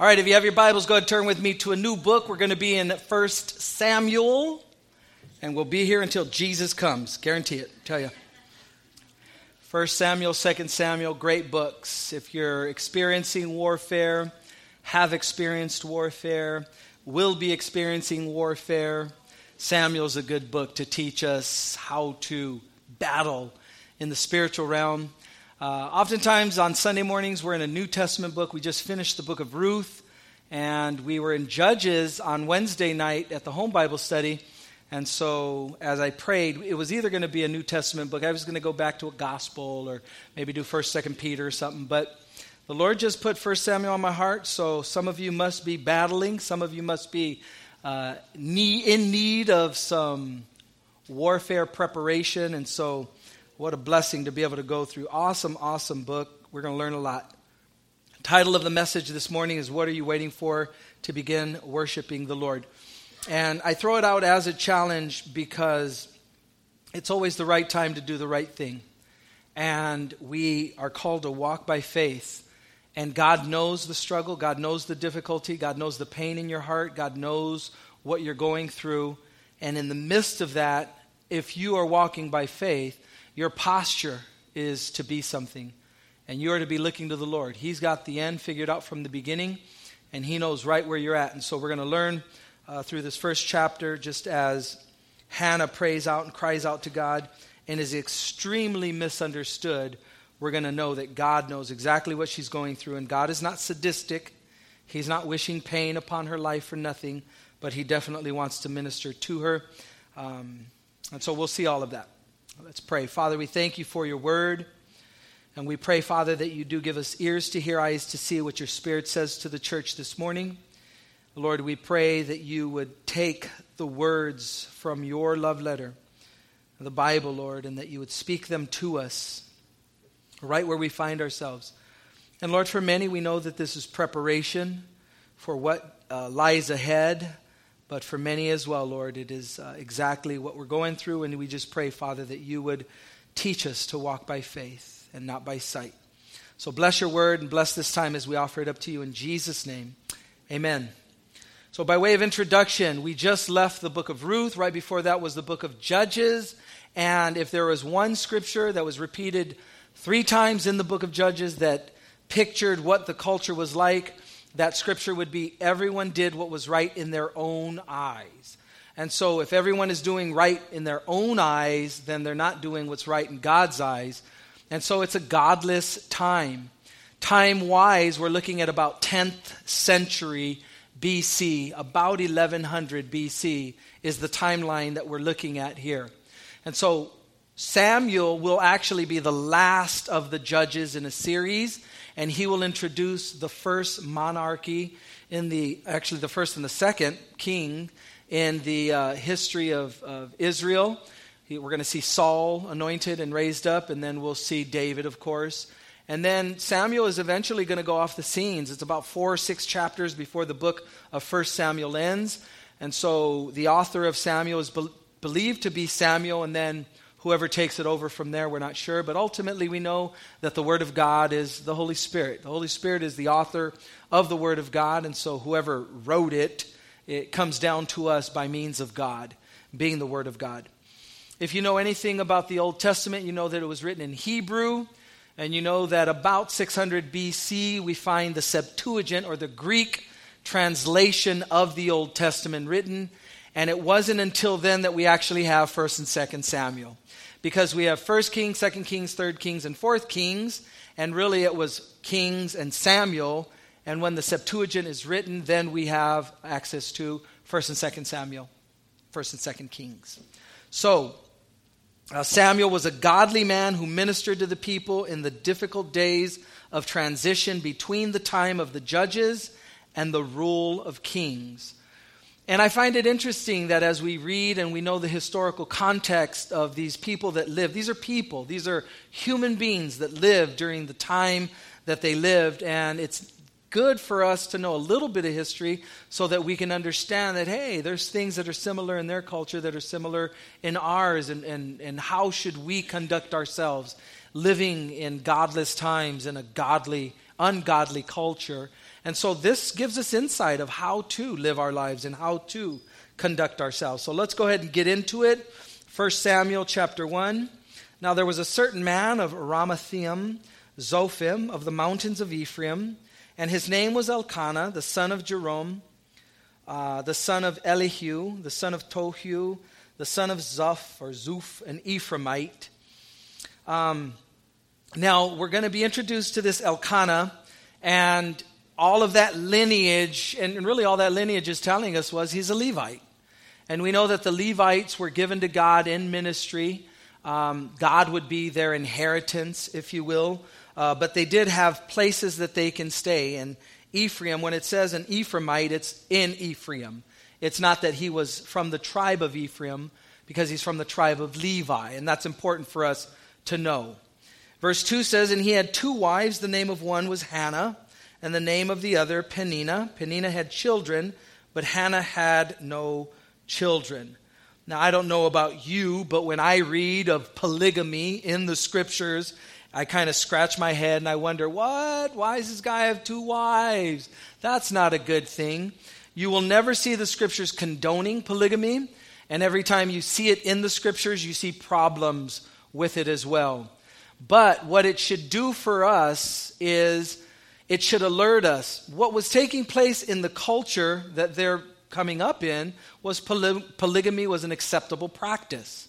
All right, if you have your Bibles, go ahead and turn with me to a new book. We're going to be in 1 Samuel, and we'll be here until Jesus comes. Guarantee it, tell you. 1 Samuel, 2 Samuel, great books. If you're experiencing warfare, have experienced warfare, will be experiencing warfare, Samuel's a good book to teach us how to battle in the spiritual realm. Uh, oftentimes on Sunday mornings, we're in a New Testament book. We just finished the book of Ruth, and we were in Judges on Wednesday night at the home Bible study. And so, as I prayed, it was either going to be a New Testament book. I was going to go back to a gospel or maybe do First, Second Peter or something. But the Lord just put First Samuel on my heart. So some of you must be battling. Some of you must be uh, in need of some warfare preparation. And so, what a blessing to be able to go through. Awesome, awesome book. We're going to learn a lot. Title of the message this morning is What Are You Waiting For to Begin Worshiping the Lord? And I throw it out as a challenge because it's always the right time to do the right thing. And we are called to walk by faith. And God knows the struggle, God knows the difficulty, God knows the pain in your heart, God knows what you're going through. And in the midst of that, if you are walking by faith, your posture is to be something. And you are to be looking to the Lord. He's got the end figured out from the beginning, and He knows right where you're at. And so we're going to learn uh, through this first chapter, just as Hannah prays out and cries out to God and is extremely misunderstood, we're going to know that God knows exactly what she's going through. And God is not sadistic, He's not wishing pain upon her life for nothing, but He definitely wants to minister to her. Um, and so we'll see all of that. Let's pray. Father, we thank you for your word. And we pray, Father, that you do give us ears to hear, eyes to see what your Spirit says to the church this morning. Lord, we pray that you would take the words from your love letter, the Bible, Lord, and that you would speak them to us right where we find ourselves. And Lord, for many, we know that this is preparation for what uh, lies ahead. But for many as well, Lord, it is uh, exactly what we're going through. And we just pray, Father, that you would teach us to walk by faith and not by sight. So bless your word and bless this time as we offer it up to you in Jesus' name. Amen. So, by way of introduction, we just left the book of Ruth. Right before that was the book of Judges. And if there was one scripture that was repeated three times in the book of Judges that pictured what the culture was like, that scripture would be everyone did what was right in their own eyes. And so, if everyone is doing right in their own eyes, then they're not doing what's right in God's eyes. And so, it's a godless time. Time wise, we're looking at about 10th century BC, about 1100 BC is the timeline that we're looking at here. And so Samuel will actually be the last of the judges in a series, and he will introduce the first monarchy in the, actually, the first and the second king in the uh, history of, of Israel. He, we're going to see Saul anointed and raised up, and then we'll see David, of course. And then Samuel is eventually going to go off the scenes. It's about four or six chapters before the book of First Samuel ends. And so the author of Samuel is be- believed to be Samuel, and then whoever takes it over from there, we're not sure. But ultimately, we know that the Word of God is the Holy Spirit. The Holy Spirit is the author of the Word of God, and so whoever wrote it, it comes down to us by means of God, being the Word of God. If you know anything about the Old Testament, you know that it was written in Hebrew. And you know that about 600 BC, we find the Septuagint or the Greek translation of the Old Testament written. And it wasn't until then that we actually have 1st and 2nd Samuel. Because we have 1st Kings, 2nd Kings, 3rd Kings, and 4th Kings. And really it was Kings and Samuel. And when the Septuagint is written, then we have access to 1st and 2nd Samuel, 1st and 2nd Kings. So, uh, Samuel was a godly man who ministered to the people in the difficult days of transition between the time of the judges and the rule of kings. And I find it interesting that as we read and we know the historical context of these people that lived, these are people, these are human beings that lived during the time that they lived, and it's good for us to know a little bit of history so that we can understand that, hey, there's things that are similar in their culture that are similar in ours, and, and, and how should we conduct ourselves living in godless times in a godly ungodly culture. And so this gives us insight of how to live our lives and how to conduct ourselves. So let's go ahead and get into it. 1 Samuel chapter 1. Now there was a certain man of Ramathaim, Zophim, of the mountains of Ephraim, and his name was Elkanah, the son of Jeroham, uh, the son of Elihu, the son of Tohu, the son of Zoph, or Zuph, an Ephraimite. Um, now, we're going to be introduced to this Elkanah, and all of that lineage, and really all that lineage is telling us was he's a Levite. And we know that the Levites were given to God in ministry. Um, God would be their inheritance, if you will. Uh, but they did have places that they can stay. And Ephraim, when it says an Ephraimite, it's in Ephraim. It's not that he was from the tribe of Ephraim, because he's from the tribe of Levi. And that's important for us to know. Verse 2 says, And he had two wives. The name of one was Hannah, and the name of the other, Peninnah. Peninnah had children, but Hannah had no children. Now, I don't know about you, but when I read of polygamy in the scriptures, I kind of scratch my head and I wonder, what? Why does this guy have two wives? That's not a good thing. You will never see the scriptures condoning polygamy, and every time you see it in the scriptures, you see problems with it as well. But what it should do for us is it should alert us. What was taking place in the culture that they're coming up in was poly- polygamy was an acceptable practice.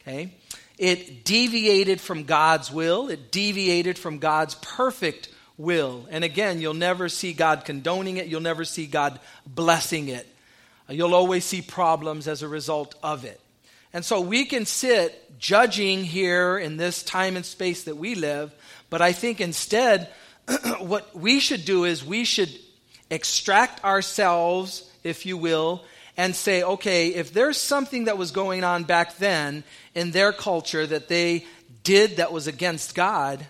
Okay? It deviated from God's will, it deviated from God's perfect will. And again, you'll never see God condoning it, you'll never see God blessing it. You'll always see problems as a result of it. And so we can sit judging here in this time and space that we live, but I think instead, what we should do is we should extract ourselves, if you will, and say, okay, if there's something that was going on back then in their culture that they did that was against God,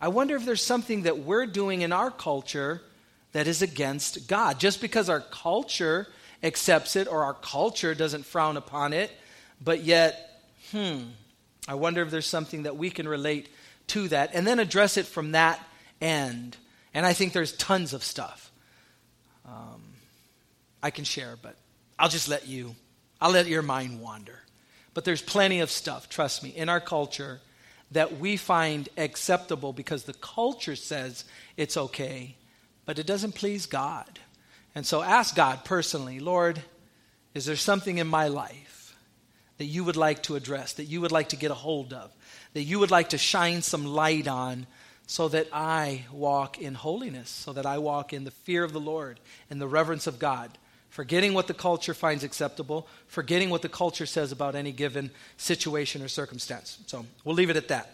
I wonder if there's something that we're doing in our culture that is against God. Just because our culture accepts it or our culture doesn't frown upon it, but yet, hmm, I wonder if there's something that we can relate to that and then address it from that end. And I think there's tons of stuff um, I can share, but I'll just let you, I'll let your mind wander. But there's plenty of stuff, trust me, in our culture that we find acceptable because the culture says it's okay, but it doesn't please God. And so ask God personally, Lord, is there something in my life? that you would like to address, that you would like to get a hold of, that you would like to shine some light on so that I walk in holiness, so that I walk in the fear of the Lord and the reverence of God, forgetting what the culture finds acceptable, forgetting what the culture says about any given situation or circumstance. So we'll leave it at that.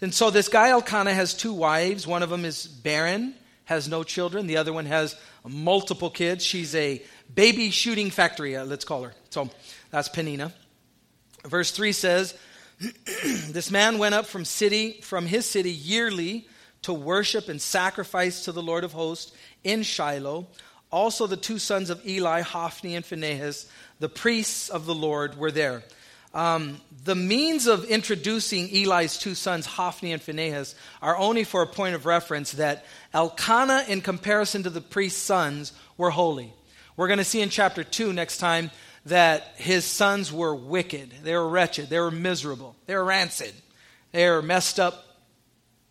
And so this guy Elkanah has two wives. One of them is barren, has no children. The other one has multiple kids. She's a baby shooting factory, uh, let's call her. So that's Peninnah. Verse 3 says, This man went up from city from his city yearly to worship and sacrifice to the Lord of hosts in Shiloh. Also the two sons of Eli, Hophni and Phinehas, the priests of the Lord, were there. Um, the means of introducing Eli's two sons, Hophni and Phinehas, are only for a point of reference that Elkanah, in comparison to the priest's sons, were holy. We're going to see in chapter 2 next time that his sons were wicked. They were wretched. They were miserable. They were rancid. They were messed up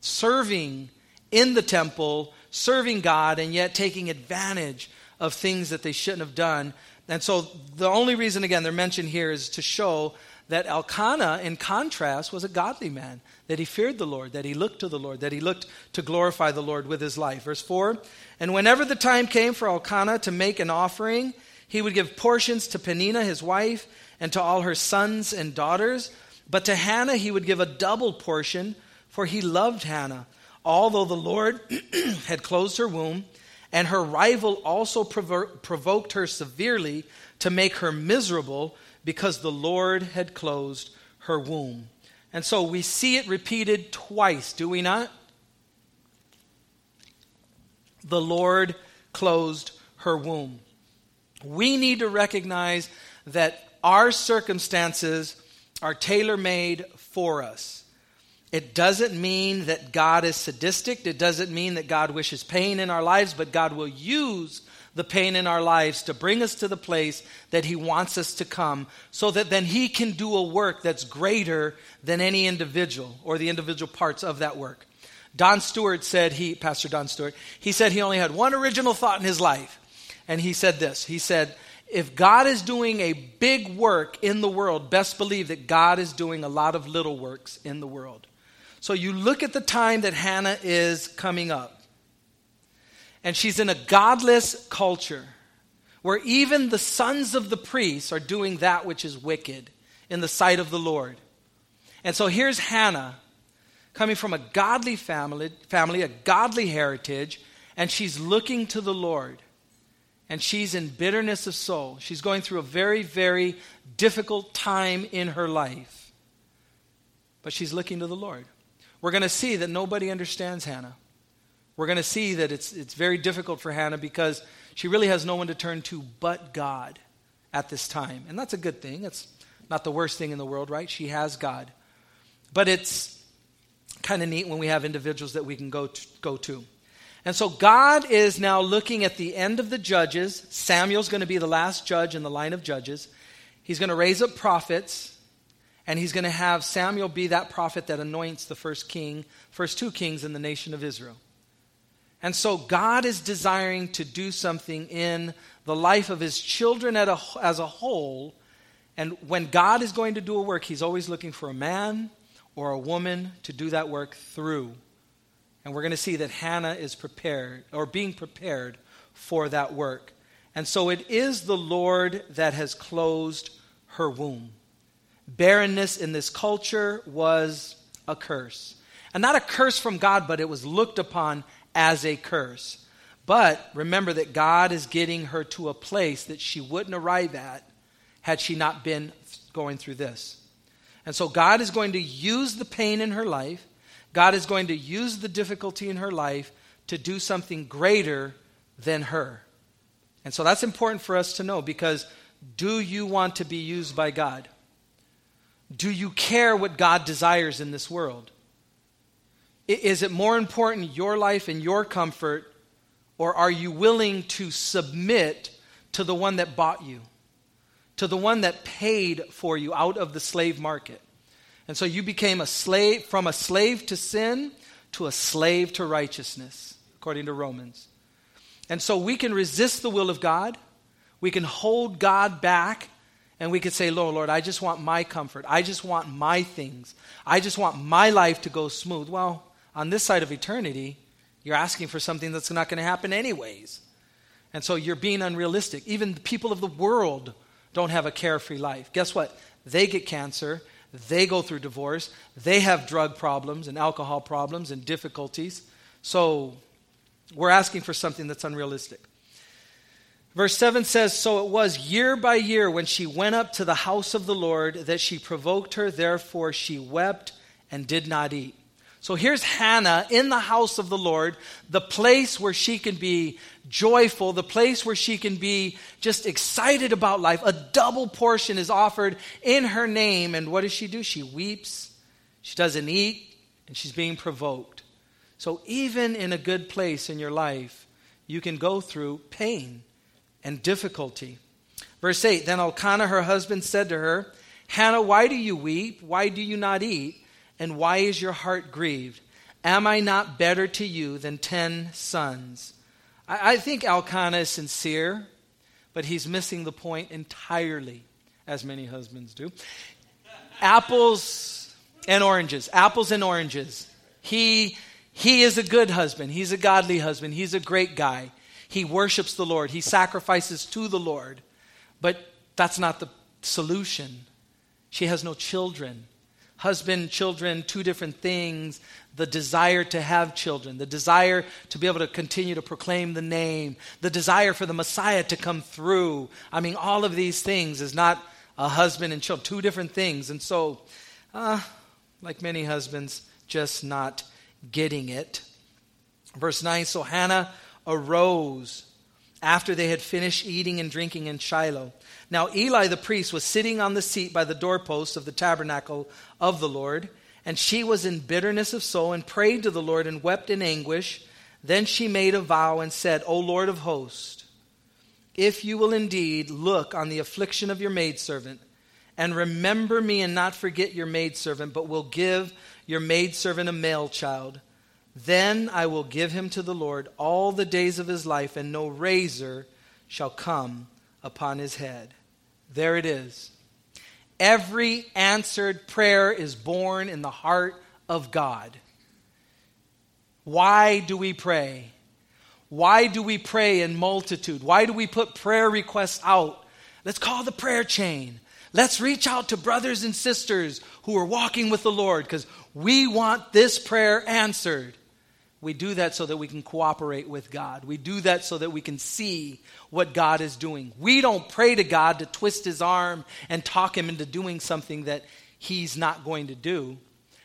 serving in the temple, serving God, and yet taking advantage of things that they shouldn't have done. And so the only reason, again, they're mentioned here is to show that Elkanah, in contrast, was a godly man, that he feared the Lord, that he looked to the Lord, that he looked to glorify the Lord with his life. Verse 4 And whenever the time came for Elkanah to make an offering, he would give portions to Peninnah, his wife, and to all her sons and daughters. But to Hannah he would give a double portion, for he loved Hannah, although the Lord had closed her womb, and her rival also provo- provoked her severely to make her miserable because the Lord had closed her womb. And so we see it repeated twice, do we not? The Lord closed her womb. We need to recognize that our circumstances are tailor made for us. It doesn't mean that God is sadistic. It doesn't mean that God wishes pain in our lives, but God will use the pain in our lives to bring us to the place that He wants us to come so that then He can do a work that's greater than any individual or the individual parts of that work. Don Stewart said, he, Pastor Don Stewart, he said he only had one original thought in his life. And he said this He said, if God is doing a big work in the world, best believe that God is doing a lot of little works in the world. So you look at the time that Hannah is coming up, and she's in a godless culture where even the sons of the priests are doing that which is wicked in the sight of the Lord. And so here's Hannah coming from a godly family, family, a godly heritage, and she's looking to the Lord. And she's in bitterness of soul. She's going through a very, very difficult time in her life. But she's looking to the Lord. We're going to see that nobody understands Hannah. We're going to see that it's, it's very difficult for Hannah because she really has no one to turn to but God at this time. And that's a good thing. It's not the worst thing in the world, right? She has God. But it's kind of neat when we have individuals that we can go to, go to. And so God is now looking at the end of the judges. Samuel's going to be the last judge in the line of judges. He's going to raise up prophets and he's going to have Samuel be that prophet that anoints the first king, first two kings in the nation of Israel. And so God is desiring to do something in the life of his children a, as a whole. And when God is going to do a work, he's always looking for a man or a woman to do that work through. And we're going to see that Hannah is prepared or being prepared for that work. And so it is the Lord that has closed her womb. Barrenness in this culture was a curse. And not a curse from God, but it was looked upon as a curse. But remember that God is getting her to a place that she wouldn't arrive at had she not been going through this. And so God is going to use the pain in her life, God is going to use the difficulty in her life to do something greater than her. And so that's important for us to know because do you want to be used by God? Do you care what God desires in this world? Is it more important your life and your comfort, or are you willing to submit to the one that bought you, to the one that paid for you out of the slave market? And so you became a slave, from a slave to sin to a slave to righteousness, according to Romans. And so we can resist the will of God, we can hold God back and we could say, Lord, Lord, I just want my comfort. I just want my things. I just want my life to go smooth. Well, on this side of eternity, you're asking for something that's not going to happen anyways. And so you're being unrealistic. Even the people of the world don't have a carefree life. Guess what? They get cancer. They go through divorce. They have drug problems and alcohol problems and difficulties. So we're asking for something that's unrealistic. Verse 7 says So it was year by year when she went up to the house of the Lord that she provoked her, therefore she wept and did not eat. So here's Hannah in the house of the Lord, the place where she can be joyful, the place where she can be just excited about life. A double portion is offered in her name. And what does she do? She weeps, she doesn't eat, and she's being provoked. So even in a good place in your life, you can go through pain and difficulty. Verse 8 Then Elkanah, her husband, said to her, Hannah, why do you weep? Why do you not eat? And why is your heart grieved? Am I not better to you than ten sons? I, I think Elkanah is sincere, but he's missing the point entirely, as many husbands do. Apples and oranges. Apples and oranges. He, he is a good husband. He's a godly husband. He's a great guy. He worships the Lord, he sacrifices to the Lord. But that's not the solution. She has no children. Husband, children, two different things. The desire to have children, the desire to be able to continue to proclaim the name, the desire for the Messiah to come through. I mean, all of these things is not a husband and children, two different things. And so, uh, like many husbands, just not getting it. Verse 9 So Hannah arose after they had finished eating and drinking in Shiloh. Now Eli the priest was sitting on the seat by the doorpost of the tabernacle of the Lord, And she was in bitterness of soul and prayed to the Lord and wept in anguish. Then she made a vow and said, O Lord of hosts, if you will indeed look on the affliction of your maidservant, and remember me and not forget your maidservant, but will give your maidservant a male child, then I will give him to the Lord all the days of his life, and no razor shall come upon his head. There it is. Every answered prayer is born in the heart of God. Why do we pray? Why do we pray in multitude? Why do we put prayer requests out? Let's call the prayer chain. Let's reach out to brothers and sisters who are walking with the Lord because we want this prayer answered. We do that so that we can cooperate with God. We do that so that we can see what God is doing. We don't pray to God to twist his arm and talk him into doing something that he's not going to do.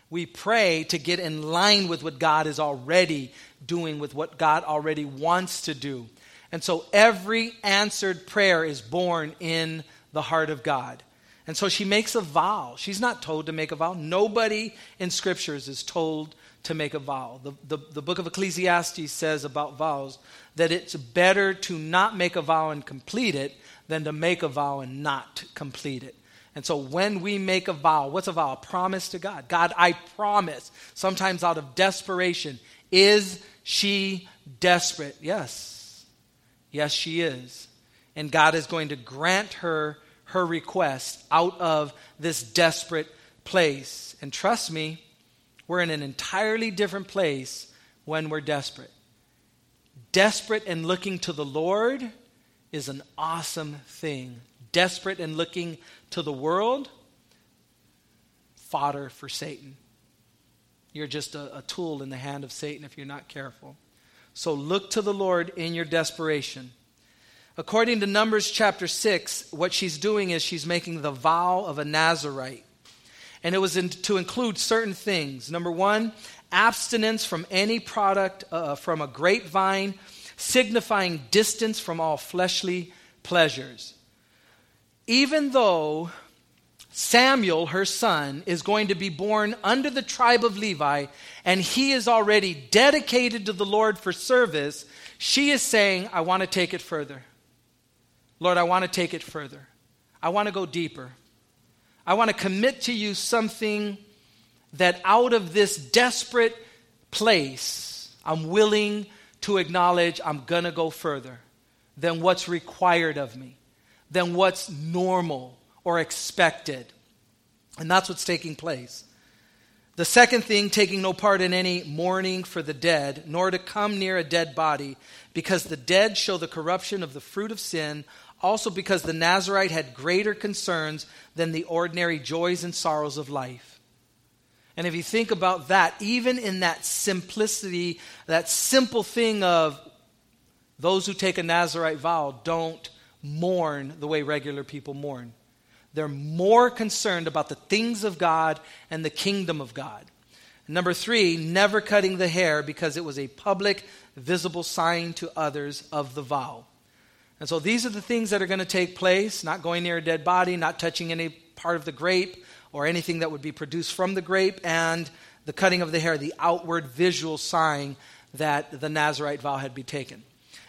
We pray to get in line with what God is already doing, with what God already wants to do. And so every answered prayer is born in the heart of God. And so she makes a vow. She's not told to make a vow. Nobody in scriptures is told to make a vow. The, the, the, book of Ecclesiastes says about vows that it's better to not make a vow and complete it than to make a vow and not complete it. And so when we make a vow, what's a vow? A promise to God. God, I promise, sometimes out of desperation. Is she desperate? Yes. Yes, she is. And God is going to grant her her request out of this desperate place. And trust me, we're in an entirely different place when we're desperate. Desperate and looking to the Lord is an awesome thing. Desperate and looking to the world, fodder for Satan. You're just a, a, tool in the hand of Satan if you're not careful. So look to the Lord in your desperation. According to Numbers chapter 6, what she's doing is she's making the vow of a Nazarite and it was in, to include certain things. Number one, abstinence from any product uh, from a grapevine, signifying distance from all fleshly pleasures. Even though Samuel, her son, is going to be born under the tribe of Levi, and he is already dedicated to the Lord for service, she is saying, I want to take it further. Lord, I want to take it further. I want to go deeper. I want to commit to you something that out of this desperate place, I'm willing to acknowledge I'm going to go further than what's required of me, than what's normal or expected. And that's what's taking place. The second thing, taking no part in any mourning for the dead, nor to come near a dead body, because the dead show the corruption of the fruit of sin, also because the Nazarite had greater concerns than the ordinary joys and sorrows of life. And if you think about that, even in that simplicity, that simple thing of those who take a Nazarite vow don't mourn the way regular people mourn. They're more concerned about the things of God and the kingdom of God. Number three, never cutting the hair because it was a public, visible sign to others of the vow. And so these are the things that are going to take place not going near a dead body, not touching any part of the grape or anything that would be produced from the grape, and the cutting of the hair, the outward visual sign that the Nazarite vow had been taken.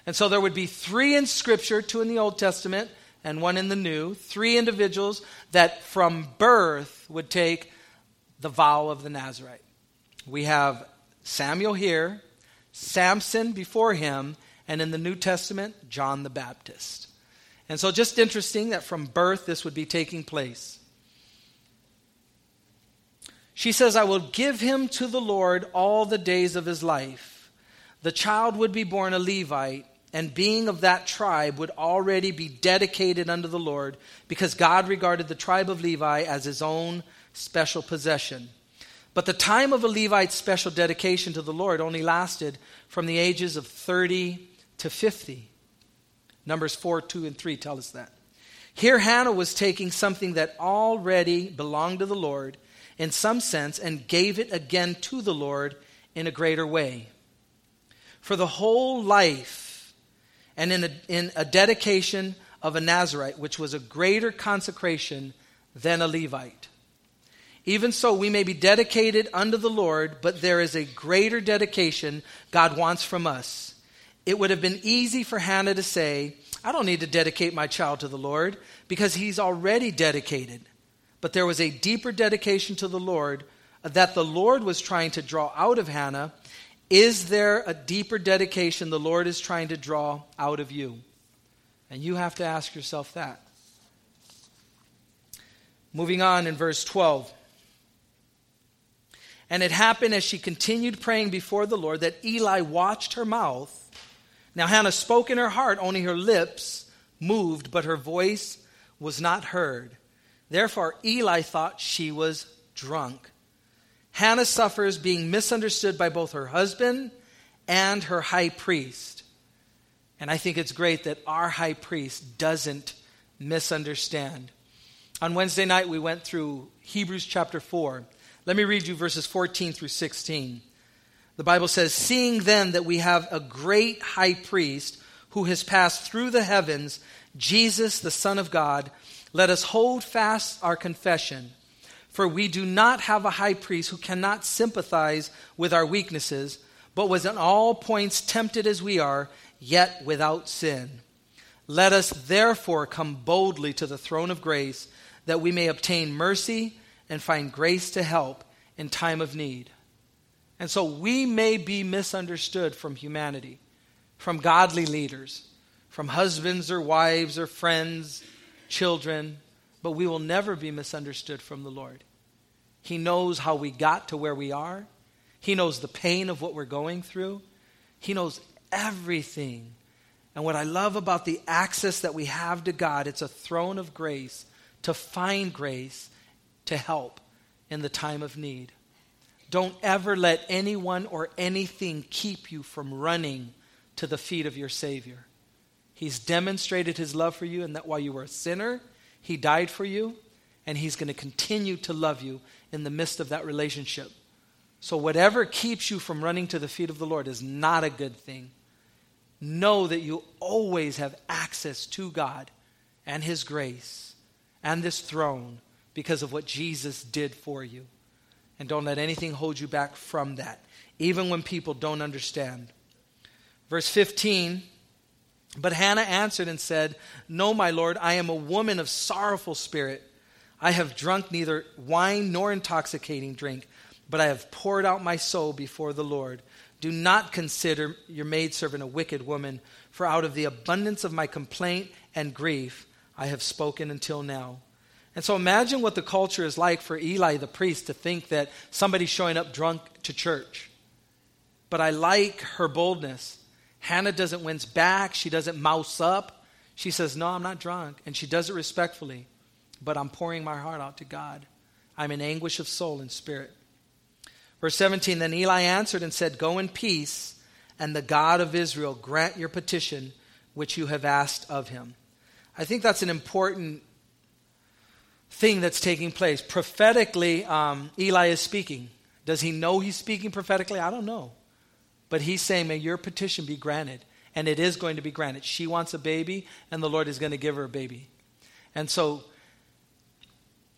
And so there would be three in Scripture, two in the Old Testament and one in the New, three individuals that from birth would take the vow of the Nazarite. We have Samuel here, Samson before him, and in the New Testament, John the Baptist. And so, just interesting that from birth this would be taking place. She says, I will give him to the Lord all the days of his life. The child would be born a Levite, and being of that tribe, would already be dedicated unto the Lord, because God regarded the tribe of Levi as his own special possession. But the time of a Levite's special dedication to the Lord only lasted from the ages of 30 to 50. Numbers 4, 2, and 3 tell us that. Here, Hannah was taking something that already belonged to the Lord in some sense and gave it again to the Lord in a greater way. For the whole life and in a, in a dedication of a Nazarite, which was a greater consecration than a Levite. Even so, we may be dedicated unto the Lord, but there is a greater dedication God wants from us. It would have been easy for Hannah to say, I don't need to dedicate my child to the Lord because he's already dedicated. But there was a deeper dedication to the Lord that the Lord was trying to draw out of Hannah. Is there a deeper dedication the Lord is trying to draw out of you? And you have to ask yourself that. Moving on in verse 12. And it happened as she continued praying before the Lord that Eli watched her mouth. Now Hannah spoke in her heart, only her lips moved, but her voice was not heard. Therefore, Eli thought she was drunk. Hannah suffers being misunderstood by both her husband and her high priest. And I think it's great that our high priest doesn't misunderstand. On Wednesday night, we went through Hebrews chapter 4. Let me read you verses 14 through 16. The Bible says, Seeing then that we have a great high priest who has passed through the heavens, Jesus, the Son of God, let us hold fast our confession. For we do not have a high priest who cannot sympathize with our weaknesses, but was in all points tempted as we are, yet without sin. Let us therefore come boldly to the throne of grace, that we may obtain mercy and find grace to help in time of need. And so we may be misunderstood from humanity, from godly leaders, from husbands or wives or friends, children, but we will never be misunderstood from the Lord. He knows how we got to where we are, He knows the pain of what we're going through, He knows everything. And what I love about the access that we have to God, it's a throne of grace to find grace to help in the time of need. Don't ever let anyone or anything keep you from running to the feet of your Savior. He's demonstrated his love for you, and that while you were a sinner, he died for you, and he's going to continue to love you in the midst of that relationship. So, whatever keeps you from running to the feet of the Lord is not a good thing. Know that you always have access to God and his grace and this throne because of what Jesus did for you. And don't let anything hold you back from that, even when people don't understand. Verse 15 But Hannah answered and said, No, my Lord, I am a woman of sorrowful spirit. I have drunk neither wine nor intoxicating drink, but I have poured out my soul before the Lord. Do not consider your maidservant a wicked woman, for out of the abundance of my complaint and grief I have spoken until now. And so imagine what the culture is like for Eli the priest to think that somebody's showing up drunk to church. But I like her boldness. Hannah doesn't wince back, she doesn't mouse up. She says, No, I'm not drunk. And she does it respectfully. But I'm pouring my heart out to God. I'm in anguish of soul and spirit. Verse 17 Then Eli answered and said, Go in peace, and the God of Israel grant your petition which you have asked of him. I think that's an important thing that's taking place. Prophetically, um, Eli is speaking. Does he know he's speaking prophetically? I don't know. But he's saying, May your petition be granted. And it is going to be granted. She wants a baby, and the Lord is going to give her a baby. And so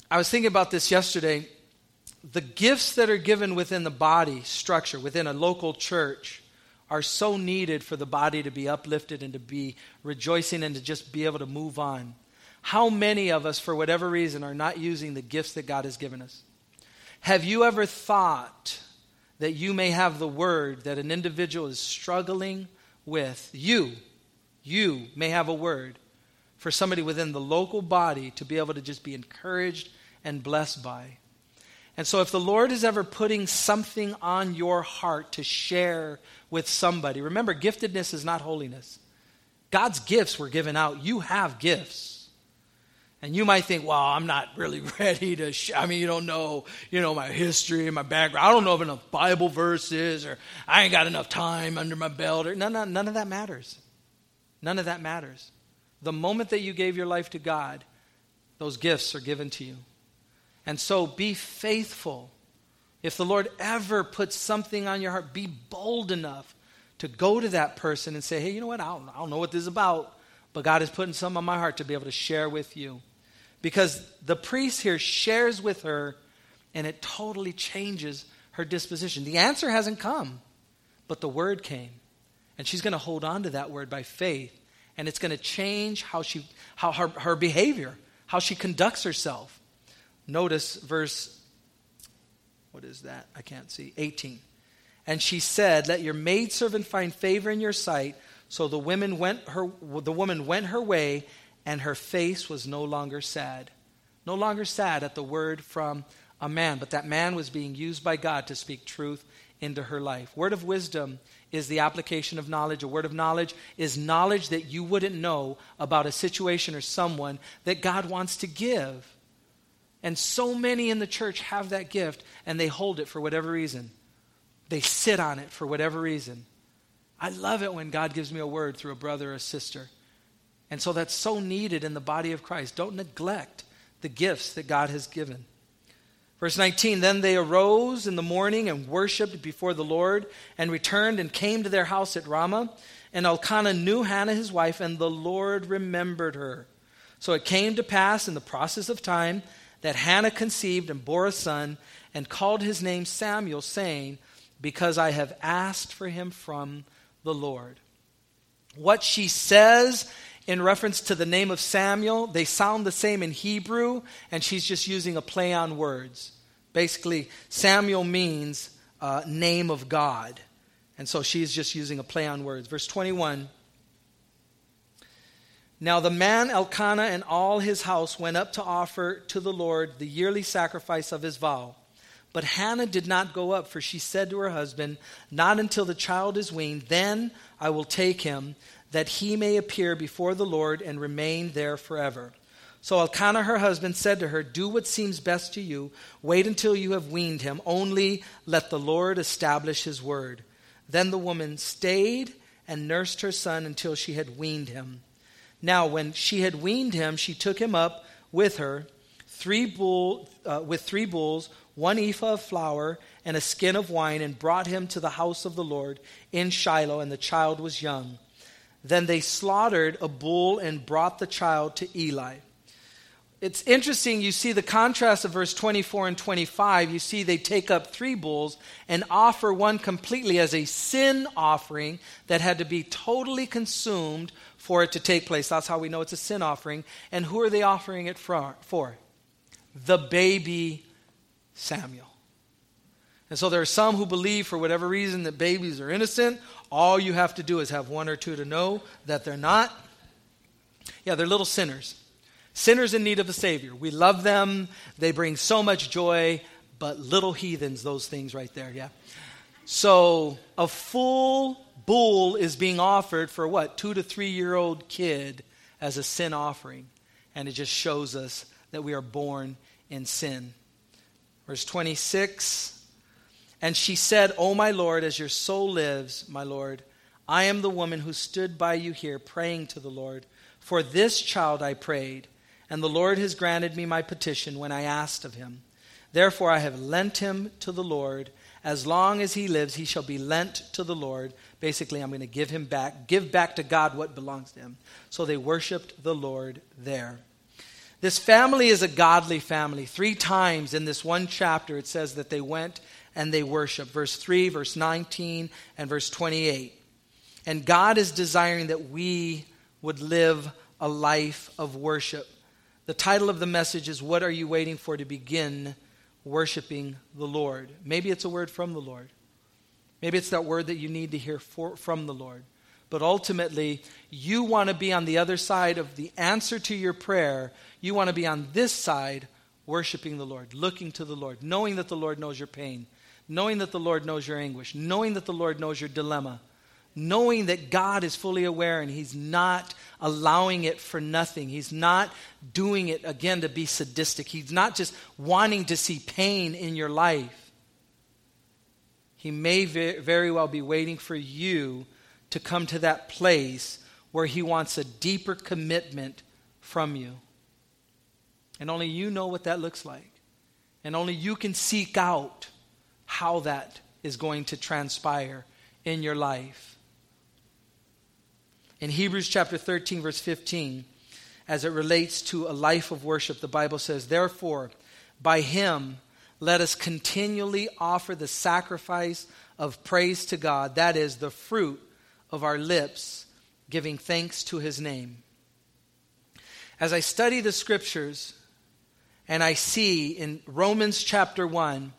I was thinking about this yesterday. The gifts that are given within the body structure, within a local church, are so needed for the body to be uplifted and to be rejoicing and to just be able to move on. How many of us, for whatever reason, are not using the gifts that God has given us? Have you ever thought that you may have the word that an individual is struggling with? You, you may have a word for somebody within the local body to be able to just be encouraged and blessed by. And so, if the Lord is ever putting something on your heart to share with somebody, remember, giftedness is not holiness. God's gifts were given out. You have gifts. And you might think, well, I'm not really ready to, sh-. I mean, you don't know, you know, my history and my background. I don't know if enough Bible verses or I ain't got enough time under my belt or none, none, none of that matters. None of that matters. The moment that you gave your life to God, those gifts are given to you. And so be faithful. If the Lord ever puts something on your heart, be bold enough to go to that person and say, hey, you know what? I don't, I don't know what this is about, but God is putting something on my heart to be able to share with you because the priest here shares with her and it totally changes her disposition. The answer hasn't come, but the word came. And she's going to hold on to that word by faith. And it's going to change how, she, how her, her behavior, how she conducts herself. Notice verse, what is that? I can't see. 18. And she said, Let your maidservant find favor in your sight. So the, women went her, the woman went her way, and her face was no longer sad. No longer sad at the word from a man, but that man was being used by God to speak truth into her life. Word of wisdom is the application of knowledge. A word of knowledge is knowledge that you wouldn't know about a situation or someone that God wants to give. And so many in the church have that gift and they hold it for whatever reason. They sit on it for whatever reason. I love it when God gives me a word through a brother or a sister. And so that's so needed in the body of Christ. Don't neglect the gifts that God has given. Verse 19 Then they arose in the morning and worshiped before the Lord and returned and came to their house at Ramah. And Elkanah knew Hannah his wife, and the Lord remembered her. So it came to pass in the process of time that Hannah conceived and bore a son and called his name Samuel, saying, Because I have asked for him from the Lord. What she says in reference to the name of Samuel, they sound the same in Hebrew, and she's just using a play on words. Basically, Samuel means uh, name of God. And so she's just using a play on words. Verse 21 Now the man Elkanah and all his house went up to offer to the Lord the yearly sacrifice of his vow. But Hannah did not go up, for she said to her husband, Not until the child is weaned, then I will take him that he may appear before the Lord and remain there forever. So Elkanah, her husband, said to her, Do what seems best to you. Wait until you have weaned him. Only let the Lord establish his word. Then the woman stayed and nursed her son until she had weaned him. Now, when she had weaned him, she took him up with her, three bull, uh, with three bulls, one ephah of flour, and a skin of wine, and brought him to the house of the Lord in Shiloh, and the child was young. Then they slaughtered a bull and brought the child to Eli. It's interesting, you see the contrast of verse 24 and 25. You see they take up three bulls and offer one completely as a sin offering that had to be totally consumed for it to take place. That's how we know it's a sin offering. And who are they offering it for? The baby Samuel. And so there are some who believe, for whatever reason, that babies are innocent. All you have to do is have one or two to know that they're not. Yeah, they're little sinners. Sinners in need of a Savior. We love them, they bring so much joy, but little heathens, those things right there, yeah. So a full bull is being offered for what? Two to three year old kid as a sin offering. And it just shows us that we are born in sin. Verse 26 and she said, O my Lord, as your soul lives, my Lord, I am the woman who stood by you here praying to the Lord. For this child I prayed, and the Lord has granted me my petition when I asked of him. Therefore I have lent him to the Lord. As long as he lives, he shall be lent to the Lord. Basically, I'm going to give him back, give back to God what belongs to him. So they worshiped the Lord there. This family is a godly family. Three times in this one chapter, it says that they went and they worship. Verse 3, verse 19, and verse 28. And God is desiring that we would live a life of worship. The title of the message is What Are You Waiting For to Begin Worshiping the Lord? Maybe it's a word from the Lord. Maybe it's that word that you need to hear for, from the Lord. But ultimately, you want to be on the other side of the answer to your prayer. You want to be on this side, worshiping the Lord, looking to the Lord, knowing that the Lord knows your pain, knowing that the Lord knows your anguish, knowing that the Lord knows your dilemma, knowing that God is fully aware and He's not allowing it for nothing. He's not doing it again to be sadistic. He's not just wanting to see pain in your life. He may very well be waiting for you to come to that place where He wants a deeper commitment from you. And only you know what that looks like. And only you can seek out how that is going to transpire in your life. In Hebrews chapter 13, verse 15, as it relates to a life of worship, the Bible says, Therefore, by him let us continually offer the sacrifice of praise to God, that is, the fruit of our lips, giving thanks to his name. As I study the scriptures and I see in Romans chapter 1,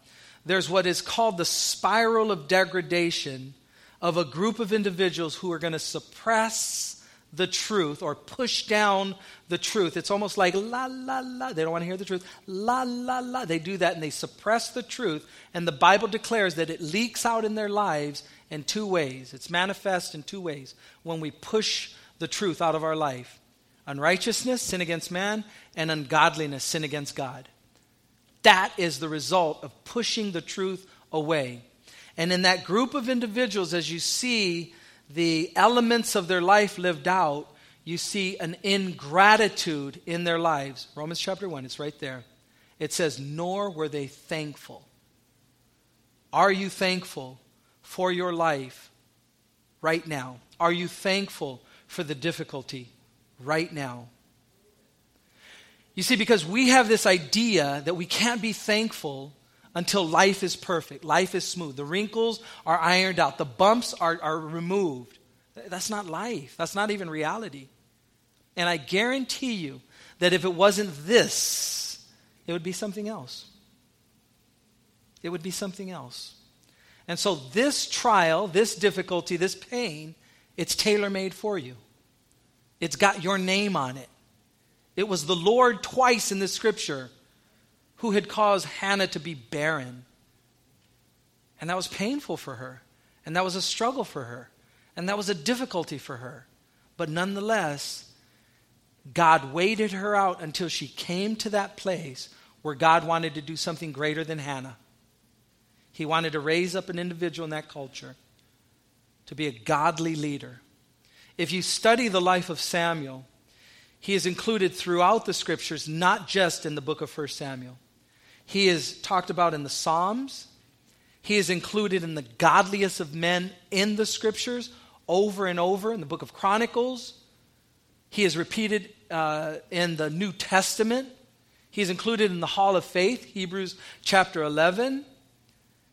there's what is called the spiral of degradation of a group of individuals who are going to suppress the truth or push down the truth. It's almost like la, la, la. They don't want to hear the truth. La, la, la. They do that and they suppress the truth. And the Bible declares that it leaks out in their lives in two ways. It's manifest in two ways when we push the truth out of our life unrighteousness, sin against man, and ungodliness, sin against God. That is the result of pushing the truth away. And in that group of individuals, as you see the elements of their life lived out, you see an ingratitude in their lives. Romans chapter 1, it's right there. It says, Nor were they thankful. Are you thankful for your life right now? Are you thankful for the difficulty right now? You see, because we have this idea that we can't be thankful until life is perfect, life is smooth. The wrinkles are ironed out, the bumps are, are removed. That's not life, that's not even reality. And I guarantee you that if it wasn't this, it would be something else. It would be something else. And so, this trial, this difficulty, this pain, it's tailor made for you. It's got your name on it. It was the Lord twice in the scripture who had caused Hannah to be barren. And that was painful for her. And that was a struggle for her. And that was a difficulty for her. But nonetheless, God waited her out until she came to that place where God wanted to do something greater than Hannah. He wanted to raise up an individual in that culture to be a godly leader. If you study the life of Samuel, he is included throughout the scriptures, not just in the book of 1 Samuel. He is talked about in the Psalms. He is included in the godliest of men in the scriptures over and over in the book of Chronicles. He is repeated uh, in the New Testament. He's included in the Hall of Faith, Hebrews chapter 11.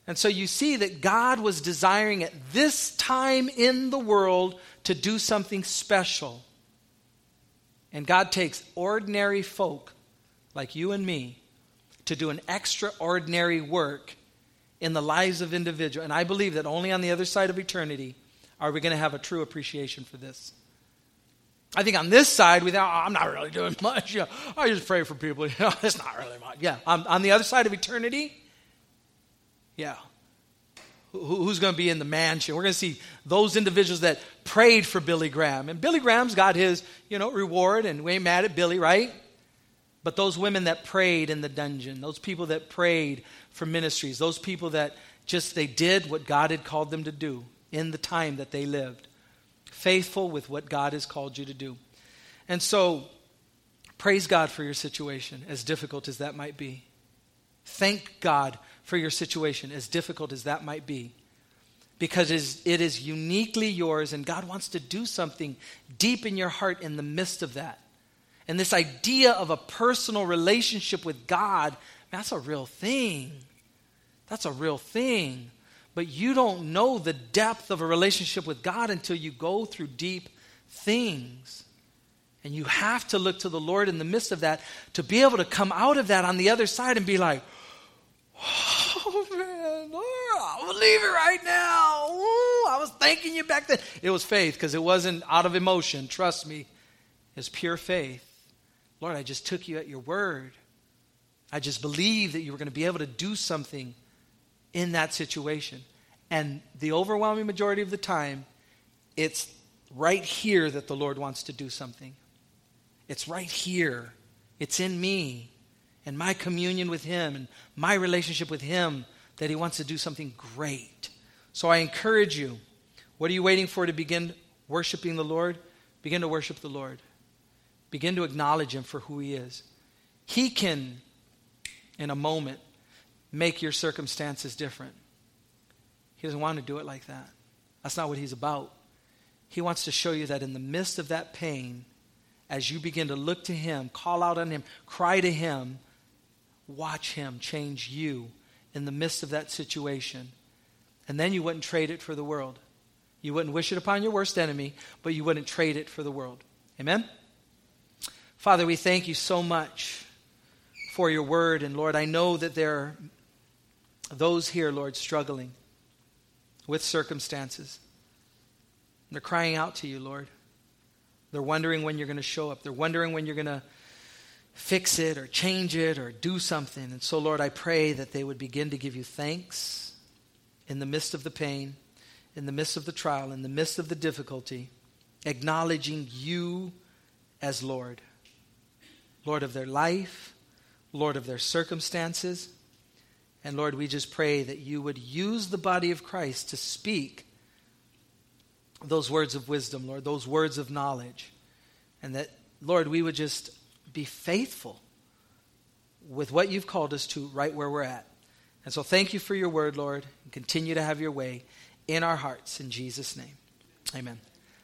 And so you see that God was desiring at this time in the world to do something special. And God takes ordinary folk like you and me to do an extraordinary work in the lives of individuals. And I believe that only on the other side of eternity are we going to have a true appreciation for this. I think on this side, without oh, I'm not really doing much. Yeah, I just pray for people. it's not really much. Yeah, on, on the other side of eternity, yeah, who's going to be in the mansion. We're going to see those individuals that prayed for Billy Graham. And Billy Graham's got his, you know, reward, and we ain't mad at Billy, right? But those women that prayed in the dungeon, those people that prayed for ministries, those people that just they did what God had called them to do in the time that they lived, faithful with what God has called you to do. And so, praise God for your situation, as difficult as that might be. Thank God for your situation, as difficult as that might be, because it is, it is uniquely yours, and God wants to do something deep in your heart in the midst of that. And this idea of a personal relationship with God, that's a real thing. That's a real thing. But you don't know the depth of a relationship with God until you go through deep things. And you have to look to the Lord in the midst of that to be able to come out of that on the other side and be like, oh believe it right now. Ooh, I was thanking you back then. It was faith because it wasn't out of emotion. Trust me, it's pure faith. Lord, I just took you at your word. I just believed that you were going to be able to do something in that situation. And the overwhelming majority of the time, it's right here that the Lord wants to do something. It's right here. It's in me and my communion with Him and my relationship with Him that He wants to do something great. So I encourage you what are you waiting for to begin worshiping the Lord? Begin to worship the Lord. Begin to acknowledge Him for who He is. He can, in a moment, make your circumstances different. He doesn't want to do it like that. That's not what He's about. He wants to show you that in the midst of that pain, as you begin to look to Him, call out on Him, cry to Him, watch Him change you in the midst of that situation. And then you wouldn't trade it for the world. You wouldn't wish it upon your worst enemy, but you wouldn't trade it for the world. Amen? Father, we thank you so much for your word. And Lord, I know that there are those here, Lord, struggling with circumstances. They're crying out to you, Lord. They're wondering when you're going to show up. They're wondering when you're going to fix it or change it or do something. And so, Lord, I pray that they would begin to give you thanks in the midst of the pain, in the midst of the trial, in the midst of the difficulty, acknowledging you as Lord. Lord of their life, Lord of their circumstances. And Lord, we just pray that you would use the body of Christ to speak those words of wisdom, Lord, those words of knowledge. And that, Lord, we would just be faithful with what you've called us to right where we're at. And so thank you for your word, Lord, and continue to have your way in our hearts. In Jesus' name, amen.